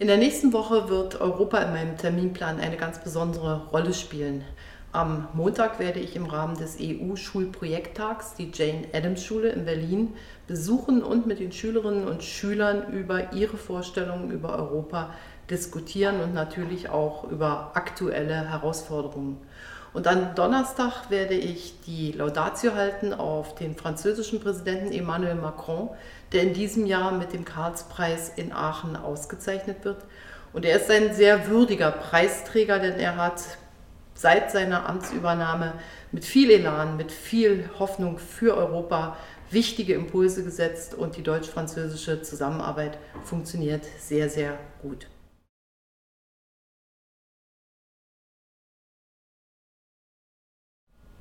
In der nächsten Woche wird Europa in meinem Terminplan eine ganz besondere Rolle spielen. Am Montag werde ich im Rahmen des EU-Schulprojekttags die Jane Addams Schule in Berlin besuchen und mit den Schülerinnen und Schülern über ihre Vorstellungen über Europa diskutieren und natürlich auch über aktuelle Herausforderungen. Und am Donnerstag werde ich die Laudatio halten auf den französischen Präsidenten Emmanuel Macron, der in diesem Jahr mit dem Karlspreis in Aachen ausgezeichnet wird. Und er ist ein sehr würdiger Preisträger, denn er hat seit seiner Amtsübernahme mit viel Elan, mit viel Hoffnung für Europa wichtige Impulse gesetzt und die deutsch-französische Zusammenarbeit funktioniert sehr, sehr gut.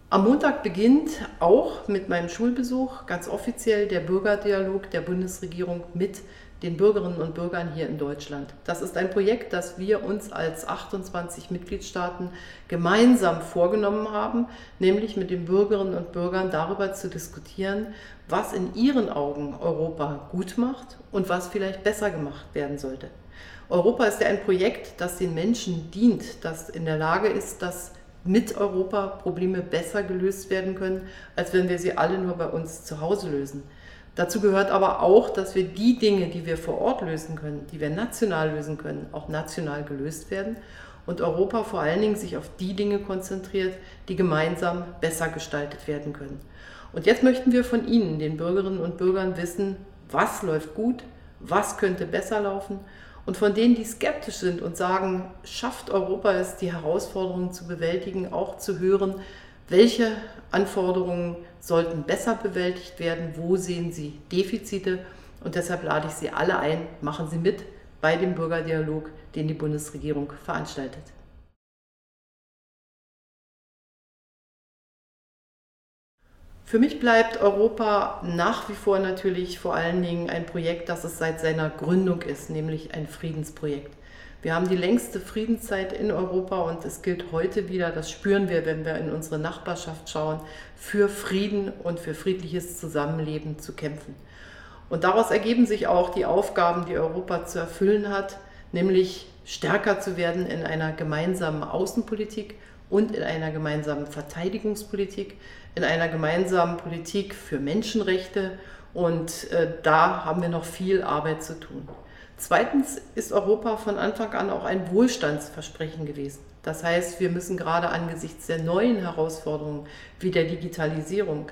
Am Montag beginnt auch mit meinem Schulbesuch ganz offiziell der Bürgerdialog der Bundesregierung mit den Bürgerinnen und Bürgern hier in Deutschland. Das ist ein Projekt, das wir uns als 28 Mitgliedstaaten gemeinsam vorgenommen haben, nämlich mit den Bürgerinnen und Bürgern darüber zu diskutieren, was in ihren Augen Europa gut macht und was vielleicht besser gemacht werden sollte. Europa ist ja ein Projekt, das den Menschen dient, das in der Lage ist, das mit Europa Probleme besser gelöst werden können, als wenn wir sie alle nur bei uns zu Hause lösen. Dazu gehört aber auch, dass wir die Dinge, die wir vor Ort lösen können, die wir national lösen können, auch national gelöst werden und Europa vor allen Dingen sich auf die Dinge konzentriert, die gemeinsam besser gestaltet werden können. Und jetzt möchten wir von Ihnen, den Bürgerinnen und Bürgern, wissen, was läuft gut, was könnte besser laufen und von denen, die skeptisch sind und sagen, schafft Europa es, die Herausforderungen zu bewältigen, auch zu hören, welche Anforderungen sollten besser bewältigt werden, wo sehen Sie Defizite. Und deshalb lade ich Sie alle ein, machen Sie mit bei dem Bürgerdialog, den die Bundesregierung veranstaltet. Für mich bleibt Europa nach wie vor natürlich vor allen Dingen ein Projekt, das es seit seiner Gründung ist, nämlich ein Friedensprojekt. Wir haben die längste Friedenszeit in Europa und es gilt heute wieder, das spüren wir, wenn wir in unsere Nachbarschaft schauen, für Frieden und für friedliches Zusammenleben zu kämpfen. Und daraus ergeben sich auch die Aufgaben, die Europa zu erfüllen hat, nämlich stärker zu werden in einer gemeinsamen Außenpolitik und in einer gemeinsamen Verteidigungspolitik, in einer gemeinsamen Politik für Menschenrechte. Und äh, da haben wir noch viel Arbeit zu tun. Zweitens ist Europa von Anfang an auch ein Wohlstandsversprechen gewesen. Das heißt, wir müssen gerade angesichts der neuen Herausforderungen wie der Digitalisierung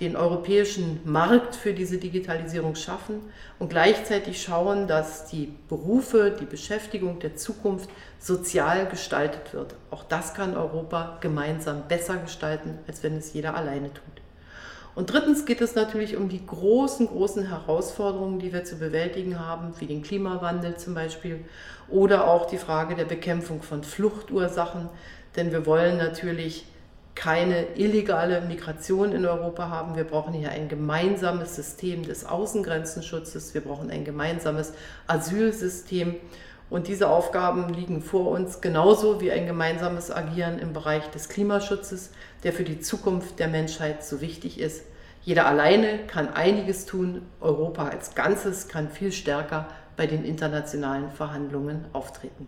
den europäischen Markt für diese Digitalisierung schaffen und gleichzeitig schauen, dass die Berufe, die Beschäftigung der Zukunft sozial gestaltet wird. Auch das kann Europa gemeinsam besser gestalten, als wenn es jeder alleine tut. Und drittens geht es natürlich um die großen, großen Herausforderungen, die wir zu bewältigen haben, wie den Klimawandel zum Beispiel oder auch die Frage der Bekämpfung von Fluchtursachen. Denn wir wollen natürlich keine illegale Migration in Europa haben. Wir brauchen hier ein gemeinsames System des Außengrenzenschutzes. Wir brauchen ein gemeinsames Asylsystem. Und diese Aufgaben liegen vor uns, genauso wie ein gemeinsames Agieren im Bereich des Klimaschutzes, der für die Zukunft der Menschheit so wichtig ist. Jeder alleine kann einiges tun, Europa als Ganzes kann viel stärker bei den internationalen Verhandlungen auftreten.